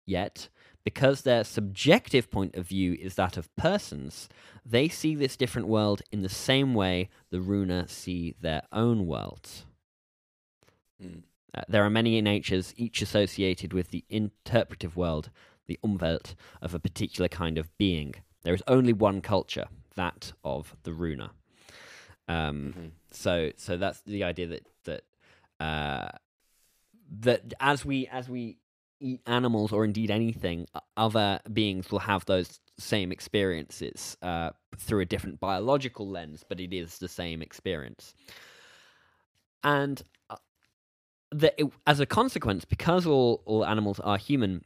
Yet, because their subjective point of view is that of persons, they see this different world in the same way the Runa see their own worlds. Mm. Uh, there are many natures, each associated with the interpretive world, the Umwelt, of a particular kind of being. There is only one culture, that of the Runa. Um, Mhm. so, so that's the idea that that uh, that as we as we eat animals or indeed anything, other beings will have those same experiences uh, through a different biological lens, but it is the same experience. And that it, as a consequence, because all, all animals are human,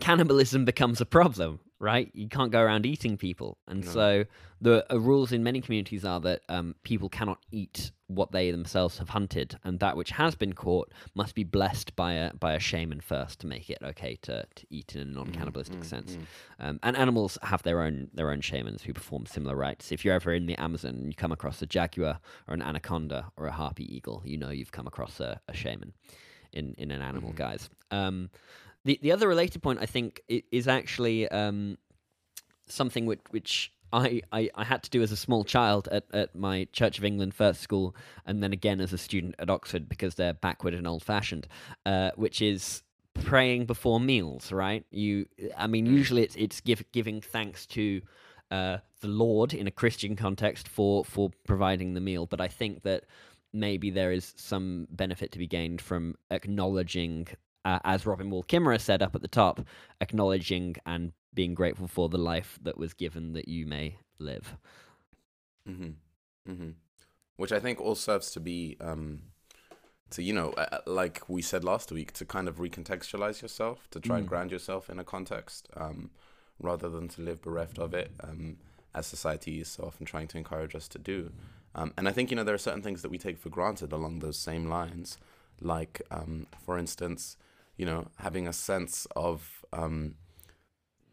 cannibalism becomes a problem, right? You can't go around eating people. And No. so the uh, rules in many communities are that um, people cannot eat what they themselves have hunted, and that which has been caught must be blessed by a by a shaman first to make it okay to, to eat in a non-cannibalistic mm, sense. mm. Um, and animals have their own their own shamans who perform similar rites. If you're ever in the Amazon and you come across a jaguar or an anaconda or a harpy eagle, you know you've come across a, a shaman in in an animal guise. Um, the the other related point I think is actually um, something which which I, I, I had to do as a small child at, at my Church of England first school, and then again as a student at Oxford because they're backward and old fashioned, uh, which is praying before meals, right? You, I mean, usually it's it's give, giving thanks to uh, the Lord in a Christian context for for providing the meal. But I think that maybe there is some benefit to be gained from acknowledging, uh, as Robin Wall Kimmerer said up at the top, acknowledging and being grateful for the life that was given that you may live. Mm-hmm. Mm-hmm. Which I think all serves to be, um, to you know, uh, like we said last week, to kind of recontextualize yourself, to try and Mm. ground yourself in a context, um, rather than to live bereft of it, um, as society is so often trying to encourage us to do. Um, and I think you know there are certain things that we take for granted along those same lines, like um, for instance, you know, having a sense of um,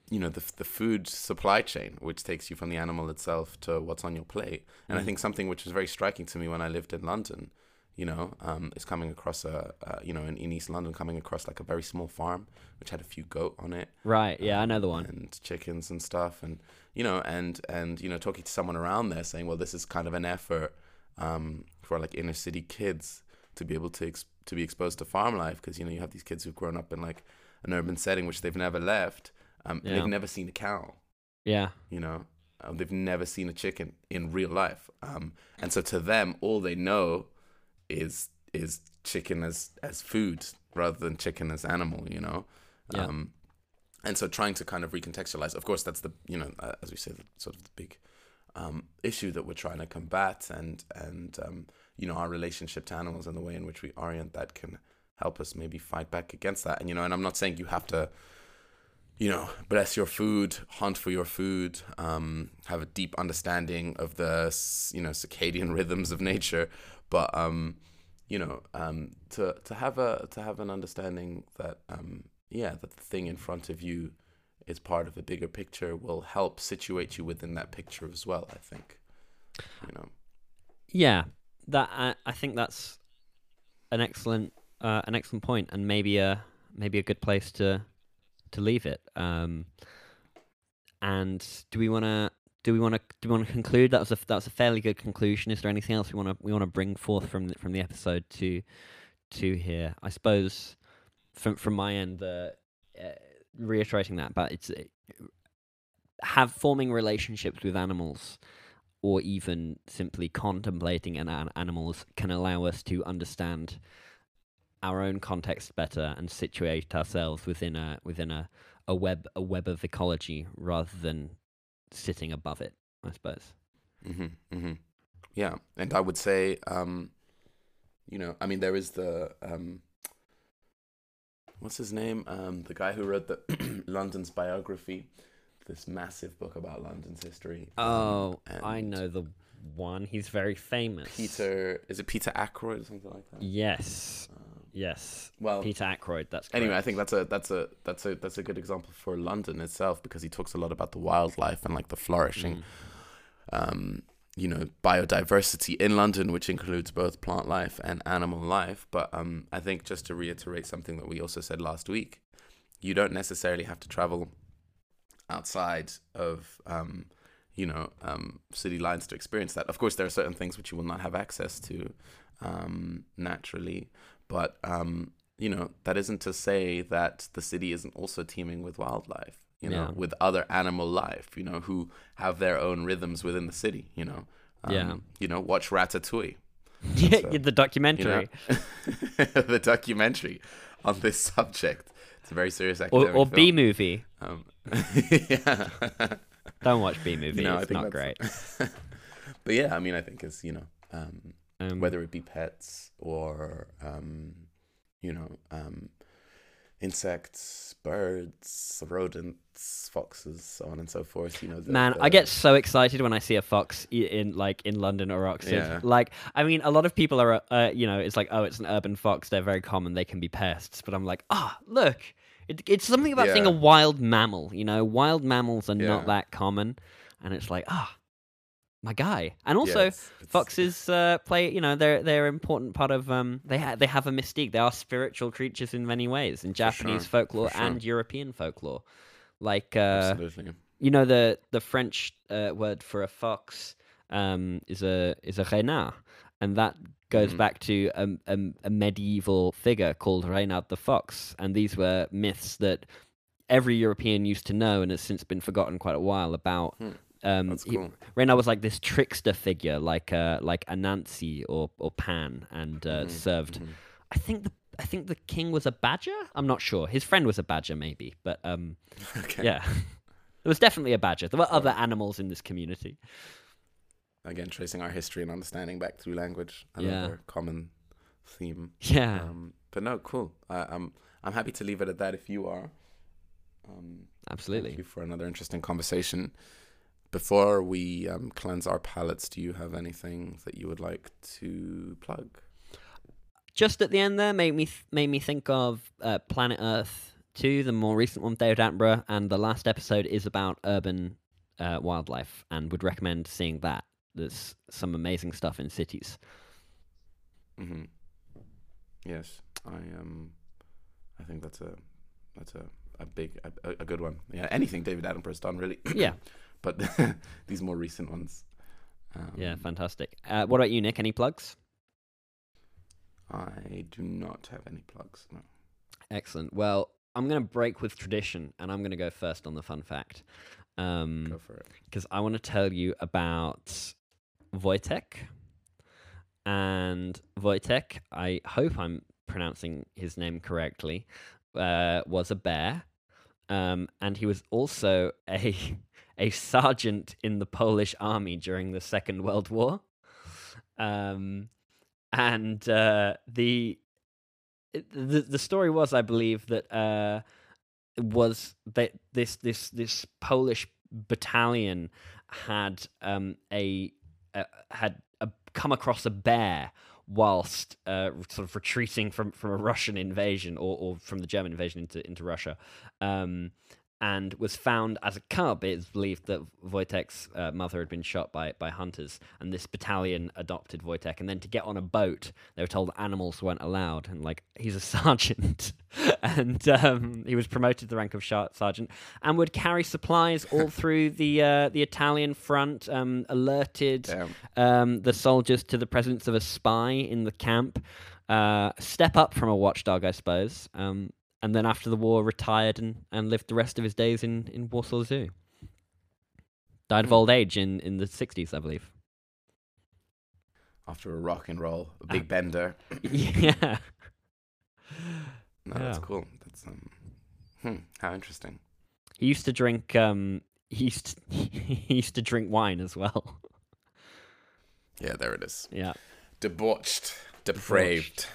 you know the the food supply chain, which takes you from the animal itself to what's on your plate. And I Mm. think something which was very striking to me when I lived in London, you know, um, is coming across a, uh, you know, in, in East London, coming across like a very small farm which had a few goat on it, Right? Yeah, I know the um, one. and chickens and stuff, and you know, and and you know, talking to someone around there, saying, well, this is kind of an effort um, for like inner city kids to be able to ex- to be exposed to farm life because you know you have these kids who've grown up in like an urban setting which they've never left, um, and Yeah. they've never seen a cow. Yeah, you know? Um, they've never seen a chicken in real life. Um, and so to them all they know is is chicken as as food rather than chicken as animal you know? Yeah. um, and so trying to kind of recontextualize of course that's the you know uh, as we say the, sort of the big um, issue that we're trying to combat and and um, you know our relationship to animals and the way in which we orient that can help us maybe fight back against that and you know and i'm not saying you have to you know, bless your food, hunt for your food, um, have a deep understanding of the, you know, circadian rhythms of nature, but um, you know, um, to to have a to have an understanding that um, yeah, that the thing in front of you is part of a bigger picture will help situate you within that picture as well. I think, you know, yeah. That I, I think that's an excellent uh, an excellent point, and maybe a maybe a good place to to leave it. Um, and do we want to do we want to do we want to conclude? That was a that was a fairly good conclusion. Is there anything else we want to we want to bring forth from the, from the episode to to here? I suppose from from my end, the uh, reiterating that, but it's uh, have forming relationships with animals or even simply contemplating an, an animals can allow us to understand our own context better and situate ourselves within a within a, a web a web of ecology rather than sitting above it i suppose. Hmm hmm Yeah, and I would say, um, you know, I mean, there is the um, what's his name? Um, the guy who wrote the London's biography, this massive book about London's history. um, oh i know the one he's very famous Peter. Is it Peter Ackroyd or something like that? yes Um, yes well, peter Ackroyd. that's anyway, I think that's a that's a that's a that's a good example for London itself because he talks a lot about the wildlife and like the flourishing Mm. um, you know, biodiversity in London, which includes both plant life and animal life. But um, I think just to reiterate something that we also said last week, you don't necessarily have to travel outside of, um, you know, um, city lines to experience that. Of course, there are certain things which you will not have access to um, naturally, but um, you know, that isn't to say that the city isn't also teeming with wildlife you know, Yeah. with other animal life, you know, who have their own rhythms within the city, you know. Um, Yeah. You know, watch Ratatouille, yeah, So, the you documentary know, the documentary on this subject. It's a very serious or, academic or Bee Movie Um, yeah. don't watch Bee Movie No, it's not great but yeah, I mean, I think it's, you know, um, um, whether it be pets or, um, you know, um, insects, birds, rodents, foxes, so on and so forth. You know, the, Man, I get so excited when I see a fox in like in London or Oxford. Yeah. Like, I mean, a lot of people are, uh, you know, it's like, oh, it's an urban fox. They're very common. They can be pests. But I'm like, ah, look, it, it's something about seeing a wild mammal. You know, wild mammals are Yeah. not that common, and it's like, ah, my guy. And yeah, also, it's- it's- foxes uh, play. You know, they're they're an important part of. Um, they ha- they have a mystique. They are spiritual creatures in many ways in Japanese sure, folklore sure. and European folklore. Like, uh, you know the the French uh, word for a fox um, is a is a renard, and that goes Mhm. back to a, a, a medieval figure called Reynard the Fox, and these were myths that every European used to know and has since been forgotten quite a while about. Hmm. Um, That's he- Reynard was like this trickster figure, like uh, like Anansi or or Pan, and uh, Mhm, served. mhm. I think the I think the king was a badger. I'm not sure. His friend was a badger, maybe, but um, Okay. yeah, there was definitely a badger. There were other animals in this community. Again, tracing our history and understanding back through language. Yeah. Another common theme. Yeah, Um, but no, cool. I, I'm I'm happy to leave it at that. If you are. Um, absolutely. Thank you for another interesting conversation. Before we um, cleanse our palates, do you have anything that you would like to plug? Just at the end there, made me th- made me think of uh, Planet Earth two, the more recent one, with David Attenborough, and the last episode is about urban uh, wildlife, and would recommend seeing that. There's some amazing stuff in cities. hmm Yes, I um, I think that's a that's a a big a, a- a good one. Yeah, anything David Attenborough's done really. Yeah, but these more recent ones. Um, yeah, fantastic. Uh, what about you, Nick? Any plugs? I do not have any plugs. No. Excellent. Well, I'm going to break with tradition, and I'm going to go first on the fun fact. Um, Go for it. because I want to tell you about Wojtek. And Wojtek, I hope I'm pronouncing his name correctly, uh, was a bear. Um, and he was also a, a sergeant in the Polish army during the Second World War. Um, and uh, the, the the story was, I believe, that uh, was that this this this Polish battalion had um, a, a had a, come across a bear whilst uh, sort of retreating from, from a Russian invasion or, or from the German invasion into into Russia, um, and was found as a cub. It is believed that Wojtek's uh, mother had been shot by by hunters, and this battalion adopted Wojtek. And then to get on a boat, they were told animals weren't allowed, and like he's a sergeant, and um, he was promoted to the rank of sergeant, and would carry supplies all through the uh, the Italian front. Um, alerted um, the soldiers to the presence of a spy in the camp. Uh, step up from a watchdog, I suppose. Um, and then after the war, retired and, and lived the rest of his days in, in Warsaw Zoo. Died of Hmm. old age in, in the 60s, I believe. After a rock and roll, a big bender. yeah. No, that's Yeah. cool. That's um, hmm, how interesting. He used to drink. Um, he used to, he used to drink wine as well. Yeah, there it is. yeah. Debauched, depraved.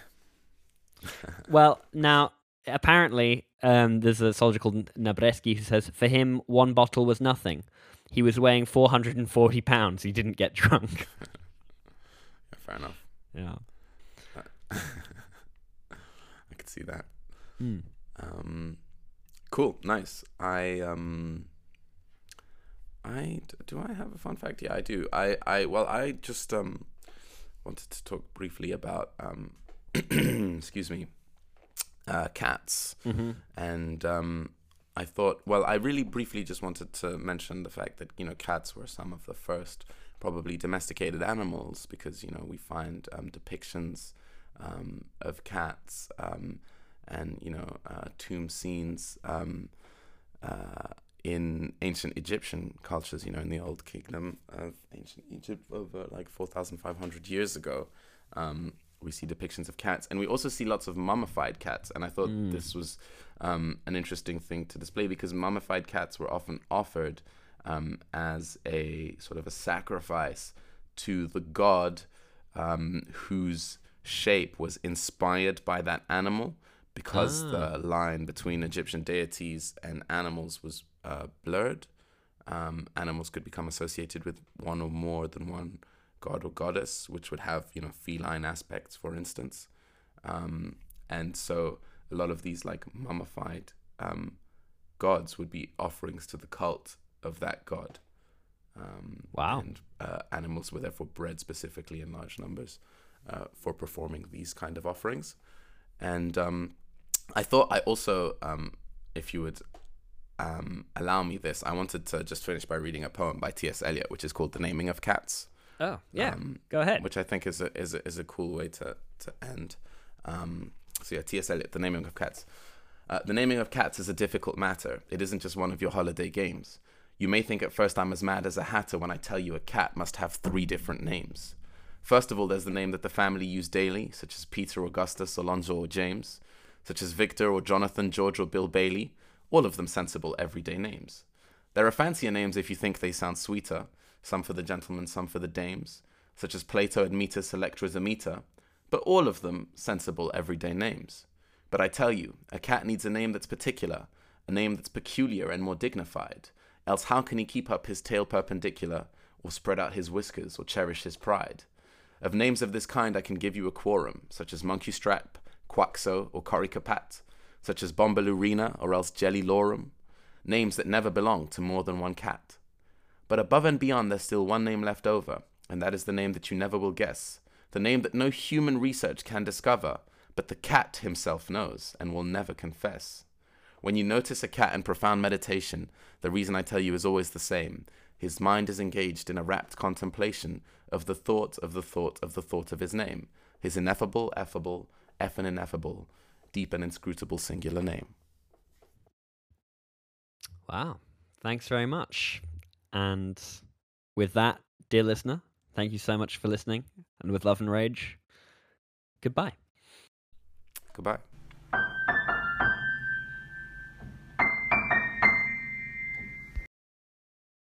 Well, now apparently um, there's a soldier called Nabreski who says for him one bottle was nothing. He was weighing 440 pounds. He didn't get drunk. Yeah, fair enough. yeah. I could see that. Hmm. Um, cool, nice. I um, I do I have a fun fact? Yeah, I do. I I well, I just um wanted to talk briefly about um, excuse me, uh, cats. Mm-hmm. and um, I thought, well, I really briefly just wanted to mention the fact that you know cats were some of the first probably domesticated animals because you know we find um, depictions um, of cats um, and you know uh, tomb scenes um, uh, in ancient Egyptian cultures. You know, in the old kingdom of ancient Egypt over like four thousand five hundred years ago. Um, we see depictions of cats, and we also see lots of mummified cats. And I thought Mm. this was um, an interesting thing to display because mummified cats were often offered um, as a sort of a sacrifice to the god um, whose shape was inspired by that animal because Ah. the line between Egyptian deities and animals was uh, blurred. Um, animals could become associated with one or more than one god or goddess, which would have you know feline aspects, for instance. Um, and so a lot of these like mummified um, gods would be offerings to the cult of that god. Um, Wow. And uh, animals were therefore bred specifically in large numbers uh, for performing these kind of offerings. And um, I thought I also, um, if you would um, allow me this, I wanted to just finish by reading a poem by T.S. Eliot, which is called The Naming of Cats. Oh, yeah. Um, Go ahead. which I think is a is a, is a cool way to to end. Um, so yeah, T.S. Eliot, the naming of cats. Uh, the naming of cats is a difficult matter. It isn't just one of your holiday games. You may think at first I'm as mad as a hatter when I tell you a cat must have three different names. First of all, there's the name that the family use daily, such as Peter, Augustus, Alonzo, or James, such as Victor or Jonathan, George, or Bill Bailey, all of them sensible everyday names. There are fancier names if you think they sound sweeter, some for the gentlemen, some for the dames, such as Plato, Admetus, Electra, Demeter, but all of them sensible everyday names. But I tell you, a cat needs a name that's particular, a name that's peculiar and more dignified, else how can he keep up his tail perpendicular, or spread out his whiskers, or cherish his pride? Of names of this kind I can give you a quorum, such as Munkustrap, Quaxo, or Coricopat, such as Bombalurina, or else Jellylorum, names that never belong to more than one cat. But above and beyond, there's still one name left over, and that is the name that you never will guess, the name that no human research can discover, but the cat himself knows and will never confess. When you notice a cat in profound meditation, the reason I tell you is always the same. His mind is engaged in a rapt contemplation of the thought of the thought of the thought of his name, his ineffable, effable, effanineffable, deep and inscrutable singular name. Wow. Thanks very much. And with that, dear listener, thank you so much for listening. And with love and rage, goodbye. Goodbye.